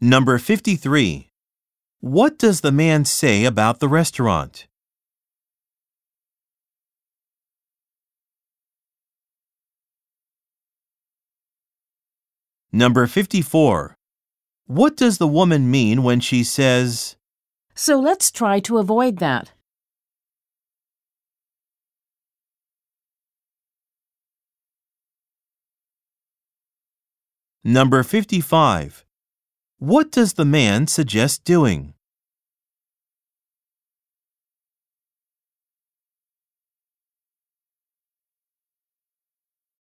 Number 53. What does the man say about the restaurant? Number 54. What does the woman mean when she says, So let's try to avoid that. Number 55. What does the man suggest doing?